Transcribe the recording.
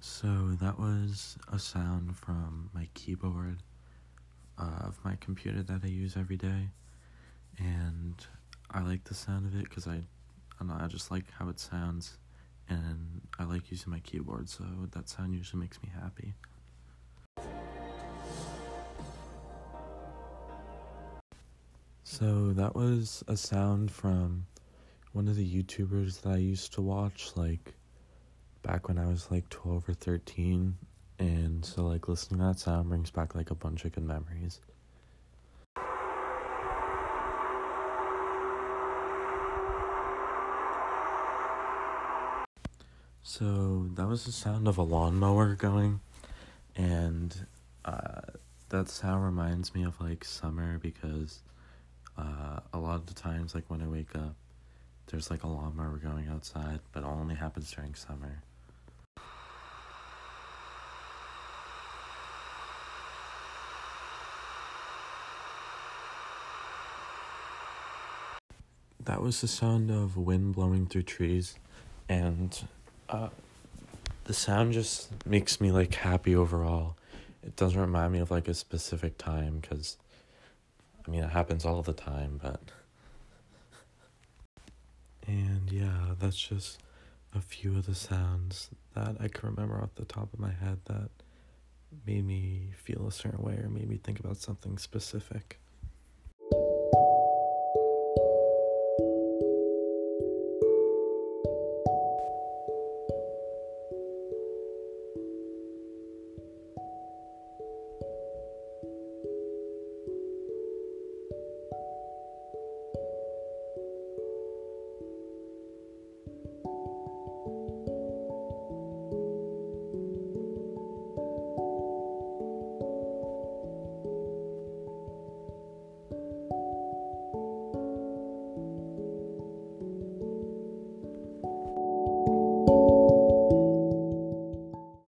So that was a sound from my keyboard uh, of my computer that I use every day, and I like the sound of it because I, I know, I just like how it sounds, and I like using my keyboard, so that sound usually makes me happy. So that was a sound from one of the YouTubers that I used to watch, like back when I was like 12 or 13. And so, like, listening to that sound brings back like a bunch of good memories. So, that was the sound of a lawnmower going, and uh, that sound reminds me of like summer because uh, a lot of the times, like when I wake up, there's like a lawnmower going outside, but it only happens during summer. That was the sound of wind blowing through trees, and uh, the sound just makes me like happy overall. It doesn't remind me of like a specific time because I mean, it happens all the time, but. Yeah, that's just a few of the sounds that I can remember off the top of my head that made me feel a certain way or made me think about something specific.